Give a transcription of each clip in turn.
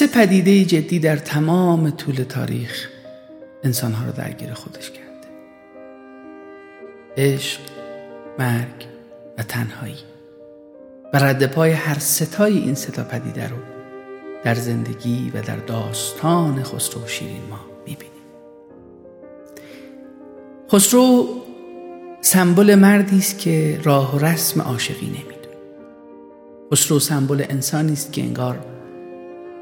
سه پدیده جدی در تمام طول تاریخ انسانها رو درگیر خودش کرده. عشق مرگ و تنهایی. و رد پای هر ستای این ستا پدیده رو در زندگی و در داستان خسرو و شیرین ما می‌بینیم. خسرو سمبل مردی است که راه و رسم عاشقی نمی‌دونه. خسرو سمبل انسانی است که انگار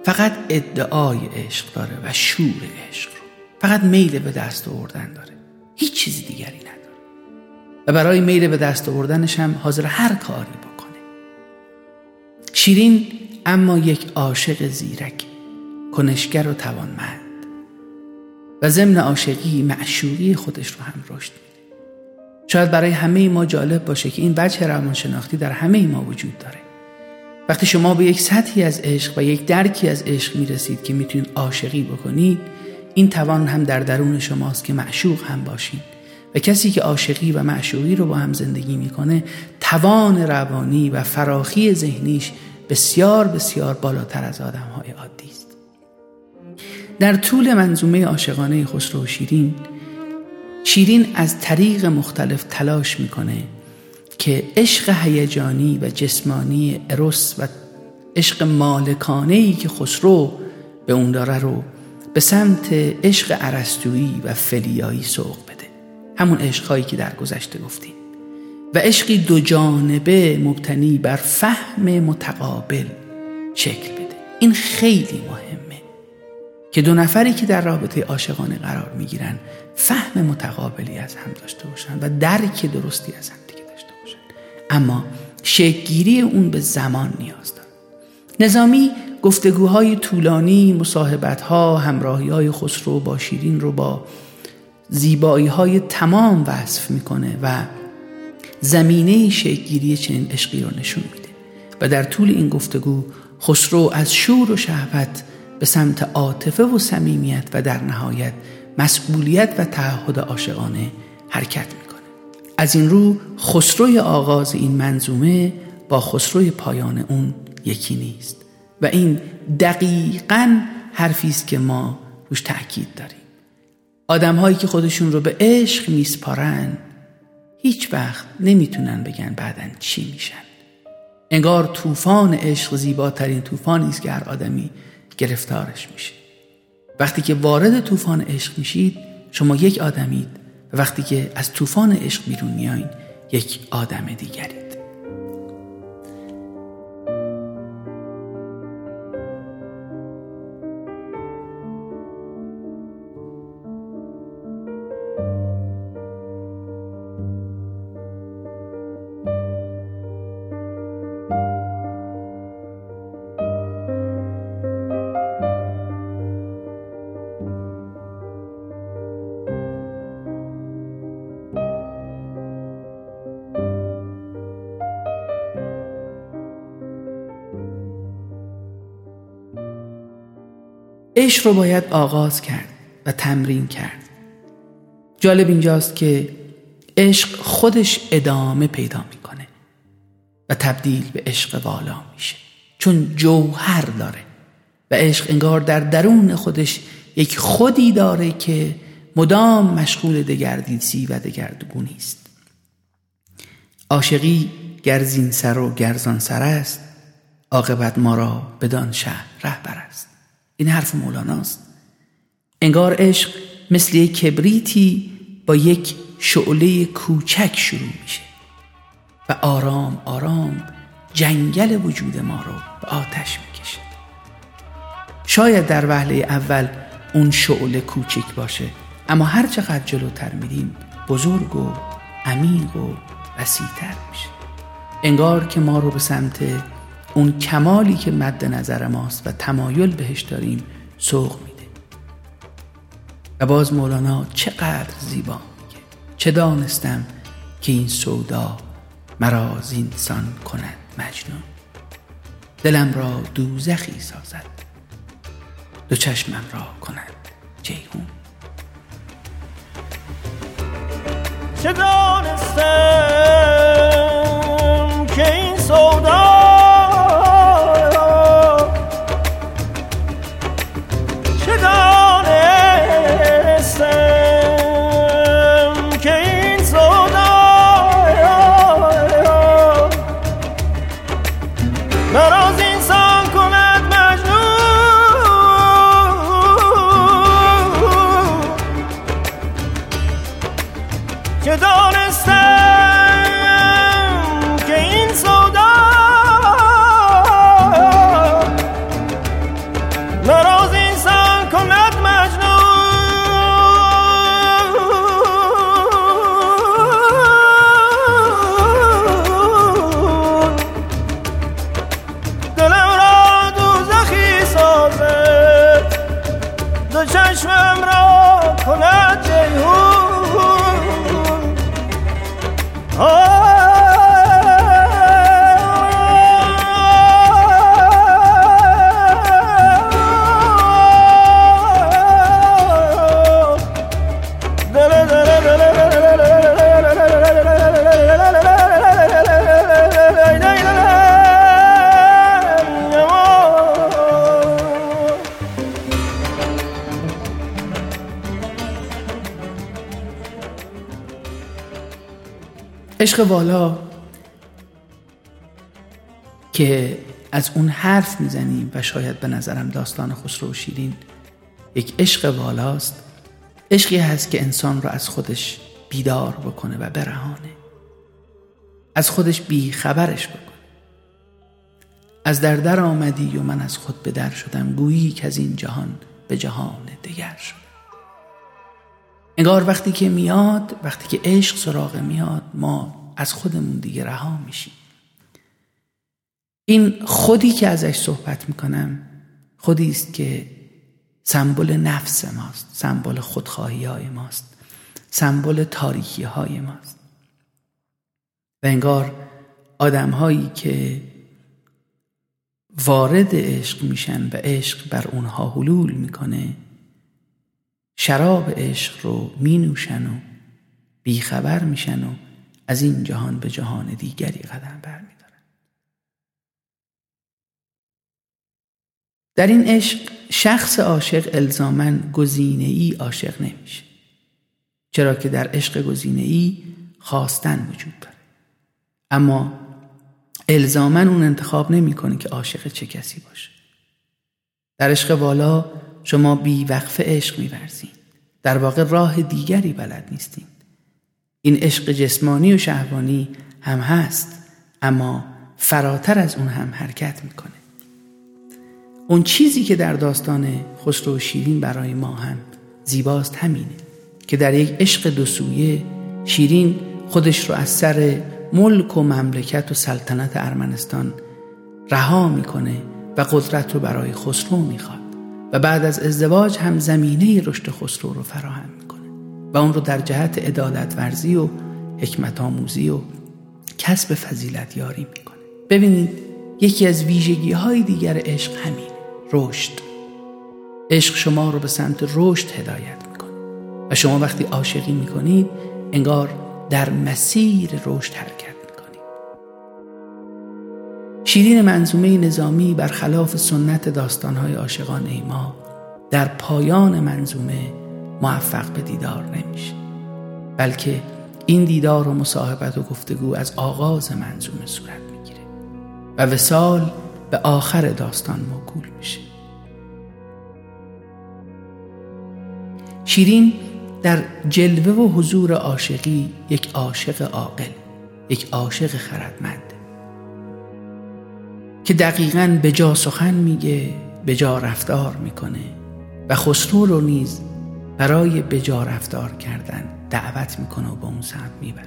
فقط ادعای عشق داره و شور عشق رو. فقط میل به دست آوردن داره. هیچ چیز دیگری نداره. و برای میل به دست آوردنش هم حاضر هر کاری بکنه. شیرین اما یک عاشق زیرک کنشگر و توانمند. و ضمن عاشقی معشوقی خودش رو هم رشد میده. شاید برای همه ما جالب باشه که این وجه روانشناختی در همه ما وجود داره. وقتی شما به یک سطحی از عشق و یک درکی از عشق می‌رسید که می‌تونید عاشقی بکنید این توان هم در درون شماست که معشوق هم باشین. و کسی که عاشقی و معشوقی رو با هم زندگی می‌کنه توان روانی و فراخی ذهنیش بسیار بسیار بالاتر از آدم های عادی است. در طول منظومه عاشقانه خسرو و شیرین شیرین از طریق مختلف تلاش می‌کنه که عشق هیجانی و جسمانی اروس و عشق مالکانه ای که خسرو به اون داره رو به سمت عشق عرستویی و فلیایی سوق بده. همون عشقهایی که در گذشته گفتیم. و عشقی دو جانبه مبتنی بر فهم متقابل شکل بده. این خیلی مهمه که دو نفری که در رابطه عاشقانه قرار می‌گیرن فهم متقابلی از هم داشته باشن و درک درستی از هم. اما شکلگیری اون به زمان نیاز داره نظامی گفتگوهای طولانی مصاحبتها همراهی های خسرو با شیرین رو با زیبایی های تمام وصف می‌کنه و زمینه شکلگیری چنین عشقی رو نشون میده. و در طول این گفتگو خسرو از شور و شهوت به سمت عاطفه و صمیمیت و در نهایت مسئولیت و تعهد عاشقانه حرکت می‌کنه از این رو خسروی آغاز این منظومه با خسروی پایان اون یکی نیست. و این دقیقا حرفی است که ما روش تاکید داریم. آدم هایی که خودشون رو به عشق میسپارن هیچ وقت نمی‌تونن بگن بعدا چی میشن. انگار طوفان عشق زیباترین طوفانی است که هر آدمی گرفتارش میشه. وقتی که وارد طوفان عشق میشید شما یک آدمید وقتی که از طوفان عشق بیرون میایین یک آدم دیگرید عشق رو باید آغاز کرد و تمرین کرد. جالب اینجاست که عشق خودش ادامه پیدا می‌کنه و تبدیل به عشق والا میشه. چون جوهر داره و عشق انگار در درون خودش یک خودی داره که مدام مشغول دگردیسی و دگردگونی است. عاشقی گرزین سر و گرزان سر است عاقبت ما را بدان شهر رهبر است. این حرف مولاناست. انگار عشق مثل یک کبریتی با یک شعله کوچک شروع میشه و آرام آرام جنگل وجود ما رو به آتش می‌کشه. شاید در وهله اول اون شعله کوچک باشه اما هر چقدر جلوتر میریم بزرگ و عمیق و وسیعتر میشه. انگار که ما رو به سمت اون کمالی که مد نظر ماست و تمایل بهش داریم سوق میده. و باز مولانا چقدر زیبا میگه. چه دانستم که این سودا مرا زینسان کند مجنون. دلم را دوزخی سازد. دو چشمم را کند جیهون چه دانستم که این سودا عشق والا که از اون حرف می‌زنیم و شاید به نظرم داستان خسرو و شیرین یک عشق والاست عشقی هست که انسان رو از خودش بیدار بکنه و برهانه. از خودش بی خبرش بکنه. از در در آمدی و من از خود به در شدم گویی که از این جهان به جهان دیگر شد انگار وقتی که میاد وقتی که عشق سراغ میاد ما از خودمون دیگه رها میشیم. این خودی که ازش صحبت می‌کنم خودی است که سمبل نفس ماست سمبل خودخواهی های ماست سمبل تاریکی های ماست. و انگار آدم هایی که وارد عشق میشن و عشق بر اونها حلول می‌کنه شراب عشق رو می نوشن و بیخبر میشن و از این جهان به جهان دیگری قدم برمیدارن. در این عشق شخص عاشق الزامن گزینه ای عاشق نمیشه چرا که در عشق گزینه ای خواستن وجود داره. اما الزامن اون انتخاب نمی‌کنه که عاشق چه کسی باشه. در عشق والا شما بی وقف عشق میورزین در واقع راه دیگری بلد نیستین این عشق جسمانی و شهوانی هم هست اما فراتر از اون هم حرکت می‌کنه. اون چیزی که در داستان خسرو و شیرین برای ما هم زیباست همینه که در یک عشق دو سویه شیرین خودش رو از سر ملک و مملکت و سلطنت ارمنستان رها می‌کنه و قدرت رو برای خسرو می‌خواد. و بعد از ازدواج هم زمینه رشد خسرو رو فراهم می‌کنه و اون رو در جهت عدالت ورزی و حکمت آموزی و کسب فضیلت یاری می‌کنه. ببینید یکی از ویژگی های دیگر عشق همین رشد. عشق شما رو به سمت رشد هدایت می‌کنه. و شما وقتی عاشقی می‌کنید انگار در مسیر رشد حرکت شیرین منظومه نظامی برخلاف سنت داستانهای عاشقان ایما در پایان منظومه موفق به دیدار نمیشه. بلکه این دیدار و مصاحبت و گفتگو از آغاز منظومه صورت می‌گیره و وسال به آخر داستان موکول میشه. شیرین در جلوه و حضور عاشقی یک عاشق عاقل یک عاشق خردمند. که دقیقا به جا سخن میگه به جا رفتار می‌کنه و خسرو رو نیز برای به جا رفتار کردن دعوت می‌کنه و به اون سمت می‌بره.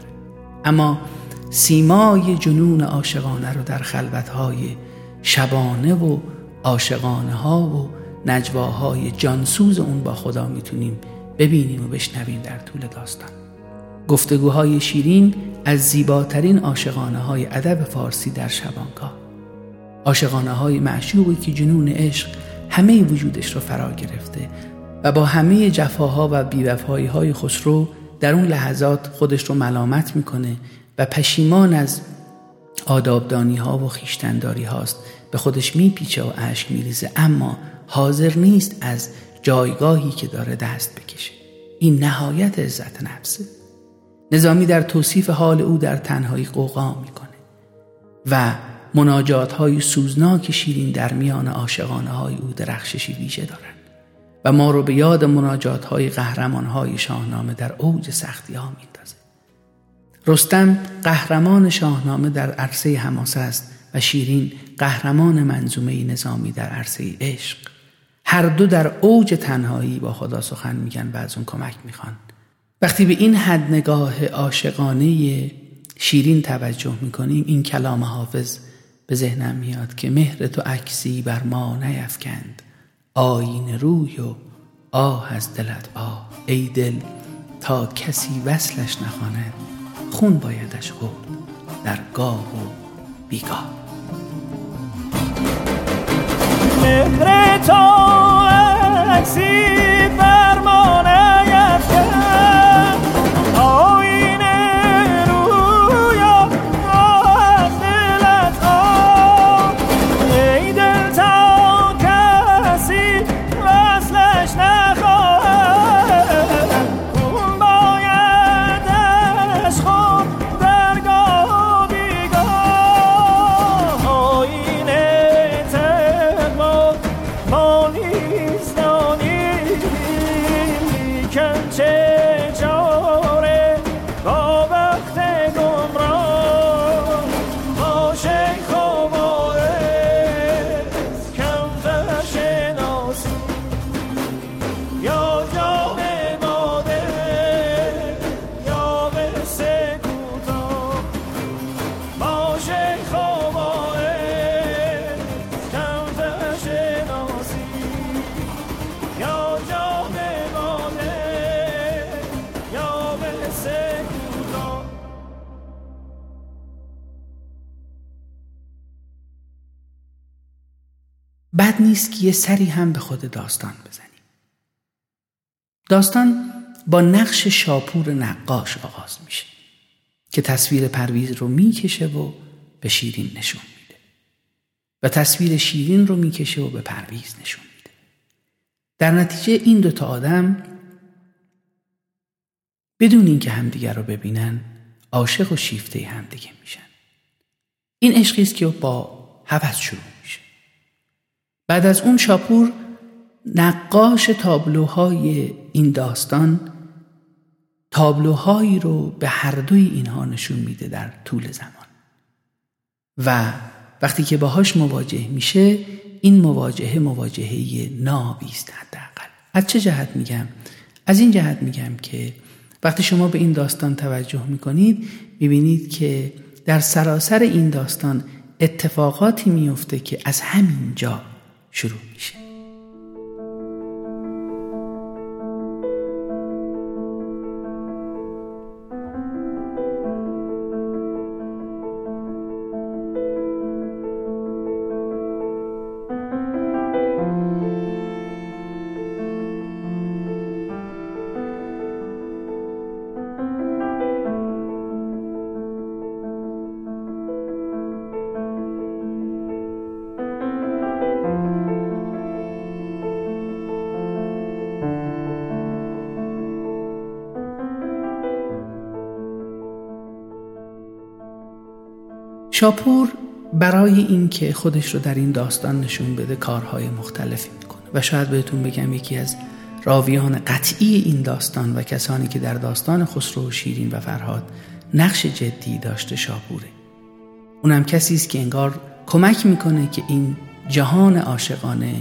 اما سیمای جنون عاشقانه رو در خلوتهای شبانه و عاشقانه ها و نجواهای جانسوز اون با خدا می‌تونیم ببینیم و بشنویم در طول داستان. گفتگوهای شیرین از زیباترین عاشقانه های ادب فارسی در شبانگاه. عاشقانه های معشوقی که جنون عشق همه وجودش رو فرا گرفته و با همه جفاها و بیوفایی های خسرو در اون لحظات خودش رو ملامت می‌کنه و پشیمان از آدابدانی ها و خیشتنداری هاست به خودش میپیچه و اشک میریزه اما حاضر نیست از جایگاهی که داره دست بکشه. این نهایت عزت نفسه نظامی در توصیف حال او در تنهایی قوقا می‌کنه. و مناجات های سوزناک شیرین در میان عاشقانه های او درخششی ویژه دارند و ما رو به یاد مناجات های قهرمان های شاهنامه در اوج سختی ها میندازه رستم قهرمان شاهنامه در عرصه حماسه است و شیرین قهرمان منظومه نظامی در عرصه عشق. هر دو در اوج تنهایی با خدا سخن میگن و از اون کمک می‌خوان. وقتی به این حد نگاه عاشقانه شیرین توجه می‌کنیم این کلام حافظ ذهنم میاد که مهر تو عکسی بر ما نیفکند. آین روی و آه از دلت آه. ای دل تا کسی وصلش نخواند خون بایدش خورد در گاه و بیگاه. مهر تو عکسی نیست که یه سری هم به خود داستان بزنیم. داستان با نقش شاپور نقاش آغاز میشه که تصویر پرویز رو می‌کشه و به شیرین نشون میده. و تصویر شیرین رو می‌کشه و به پرویز نشون میده. در نتیجه این دوتا آدم بدون اینکه همدیگر رو ببینن عاشق و شیفته همدیگه میشن. این عشقی است که با هوس شروع بعد از اون شاپور نقاش تابلوهای این داستان تابلوهایی رو به هر دوی اینها نشون میده در طول زمان. و وقتی که باهاش مواجه میشه این مواجهه مواجهه نابی است حداقل. از چه جهت میگم؟ از این جهت میگم که وقتی شما به این داستان توجه می‌کنید می‌بینید که در سراسر این داستان اتفاقاتی میفته که از همین جا شروع میشه شاپور برای اینکه خودش رو در این داستان نشون بده کارهای مختلفی می‌کنه. و شاید بهتون بگم یکی از راویان قطعی این داستان و کسانی که در داستان خسرو و شیرین و فرهاد نقش جدی داشته شاپوره. اونم کسی است که انگار کمک می‌کنه که این جهان عاشقانه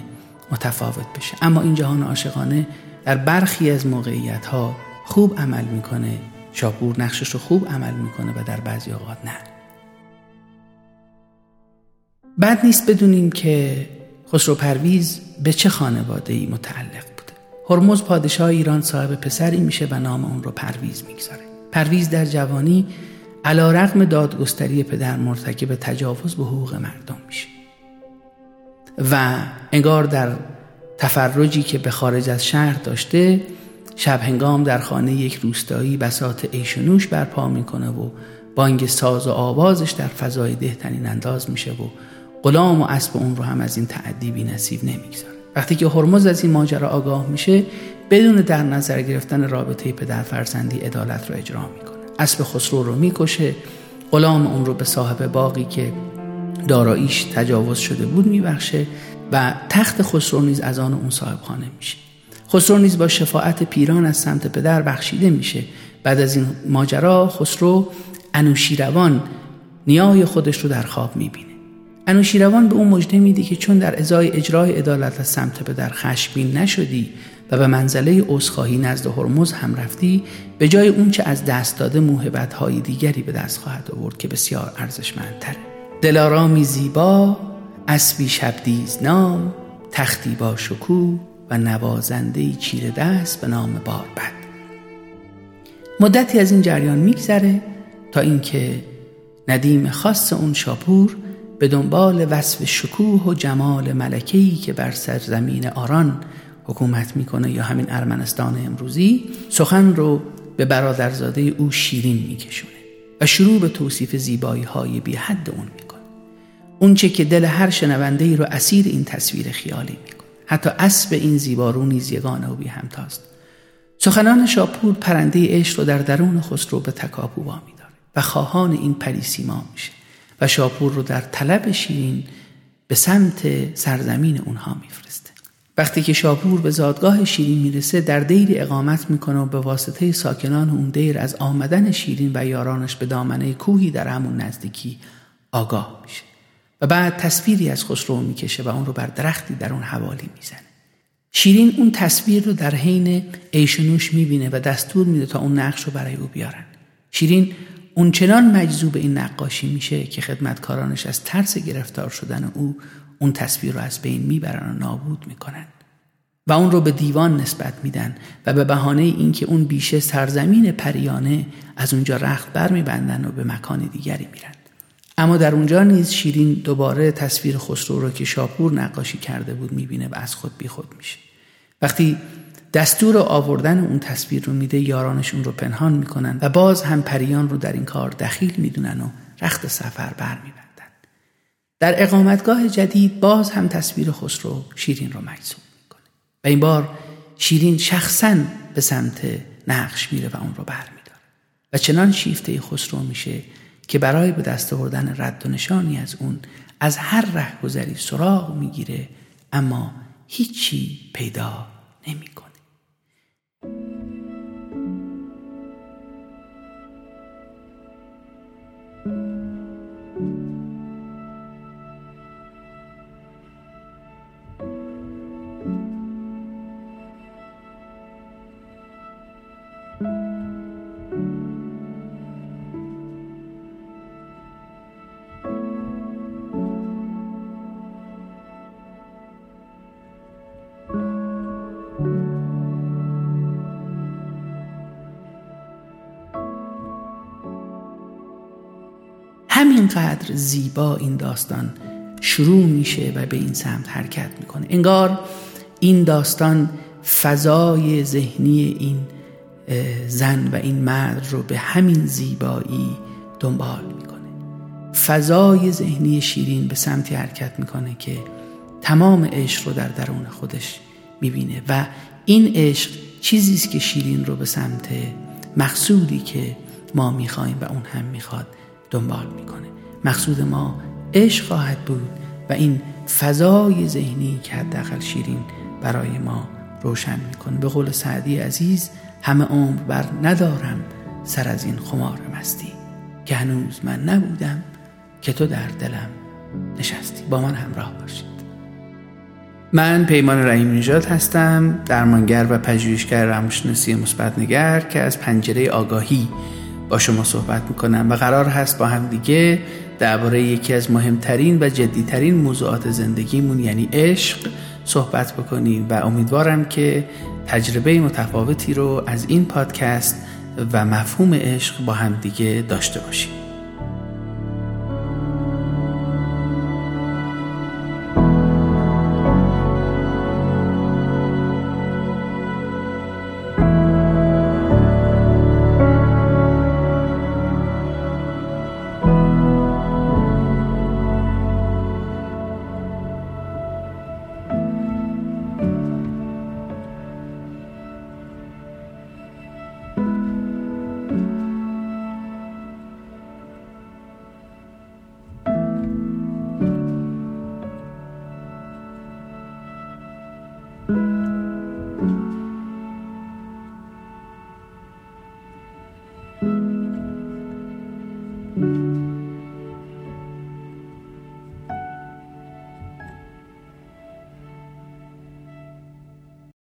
متفاوت بشه. اما این جهان عاشقانه در برخی از موقعیت ها خوب عمل می‌کنه. شاپور نقشش رو خوب عمل می‌کنه و در بعضی اوقات نه. بد نیست بدونیم که خسرو پرویز به چه خانواده ای متعلق بوده. هرمز پادشاه ایران صاحب پسری میشه و نام اون رو پرویز می‌گذاره. پرویز در جوانی علا رقم دادگستری پدر مرتکب تجاوز به حقوق مردم میشه. و انگار در تفرجی که به خارج از شهر داشته شب هنگام در خانه یک روستایی و نوش برپا می‌کنه و بانگ ساز و آوازش در فضای دهتنین انداز میشه و غلام و اسب اون رو هم از این تعدی بی نصیب نمی‌گذاره وقتی که هرمز از این ماجرا آگاه میشه بدون در نظر گرفتن رابطه پدر فرزندی عدالت رو اجرا می‌کنه. اسب خسرو رو می‌کشه غلام اون رو به صاحب باقی که داراییش تجاوز شده بود میبخشه و تخت خسرو نیز از آن اون صاحب خانه میشه. خسرو نیز با شفاعت پیران از سمت پدر بخشیده میشه. بعد از این ماجرا خسرو انوشیروان نیای خودش رو در خواب می‌بینه. انوشیروان به اون مژده میده که چون در ازای اجرای عدالت از سمت پدر خشبین نشدی و به منزله عذرخواهی نزد هرمز هم رفتی به جای اون چه از دست داده موهبت های دیگری به دست خواهد آورد که بسیار ارزشمندتره. دلارامی زیبا اسبی شبدیز نام تختی با شکوه و نوازنده چیره دست به نام باربد. مدتی از این جریان میگذره تا اینکه ندیم خاص اون شاپور به دنبال وصف شکوه و جمال ملکهی که بر سرزمین آران حکومت می‌کنه یا همین ارمنستان امروزی سخن رو به برادرزاده او شیرین میکشونه و شروع به توصیف زیبایی های بی حد اون می‌کنه. اونچه که دل هر شنونده ای رو اسیر این تصویر خیالی می‌کنه. حتی اسب این زیبارو نیز یگانه و بی همتاست. سخنان شاپور پرنده عشق رو در درون خسرو به تکاپو وامی داره و خواهان این پریسیما میشه. و شاپور رو در طلب شیرین به سمت سرزمین اونها میفرسته. وقتی که شاپور به زادگاه شیرین می‌رسه در دیر اقامت می‌کنه و به واسطه ساکنان اون دیر از آمدن شیرین و یارانش به دامنه کوهی در همون نزدیکی آگاه میشه و بعد تصویری از خسرو می‌کشه و اون رو بر درختی در اون حوالی می‌زنه. شیرین اون تصویر رو در حین عیش نوش می‌بینه و دستور میده تا اون نقش رو برای او بیارن. شیرین اون چنان مجذوب این نقاشی میشه که خدمتکارانش از ترس گرفتار شدن او اون تصویر رو از بین می‌برن و نابود می‌کنن. و اون رو به دیوان نسبت میدن و به بهانه اینکه اون بیشه سرزمین پریانه از اونجا رخت بر میبندن و به مکان دیگری میرن. اما در اونجا نیز شیرین دوباره تصویر خسرو رو که شاپور نقاشی کرده بود می‌بینه و از خود بیخود میشه. وقتی دستور آوردن اون تصویر رو میده یارانش اون رو پنهان می‌کنن و باز هم پریان رو در این کار دخیل می‌دونن و رخت سفر بر میبندن در اقامتگاه جدید باز هم تصویر خسرو شیرین رو مجذوب می‌کنه. و این بار شیرین شخصا به سمت نقش میره و اون رو بر میداره و چنان شیفته خسرو میشه که برای به دست آوردن رد و نشانی از اون از هر رهگذری سراغ می‌گیره اما هیچی پیدا نمی‌کنه. همینقدر زیبا این داستان شروع میشه و به این سمت حرکت می‌کنه. انگار این داستان فضای ذهنی این زن و این مرد رو به همین زیبایی دنبال می‌کنه. فضای ذهنی شیرین به سمتی حرکت می‌کنه که تمام عشق رو در درون خودش می‌بینه و این عشق چیزی است که شیرین رو به سمت مقصودی که ما می‌خوایم و اون هم می‌خواد دنبال می‌کنه. مقصود ما عشق خواهد بود و این فضای ذهنی که حداقل شیرین برای ما روشن می‌کنه به قول سعدی عزیز همه عمر بر ندارم سر از این خمار مستی. که هنوز من نبودم که تو در دلم نشستی. با من همراه باشید. من پیمان رحیم نژاد هستم درمانگر و پژوهشگر روانشناسی مثبت نگر که از پنجره آگاهی با شما صحبت می‌کنم و قرار هست با هم دیگه درباره یکی از مهمترین و جدیترین موضوعات زندگیمون یعنی عشق صحبت بکنیم و امیدوارم که تجربه متفاوتی رو از این پادکست و مفهوم عشق با هم دیگه داشته باشیم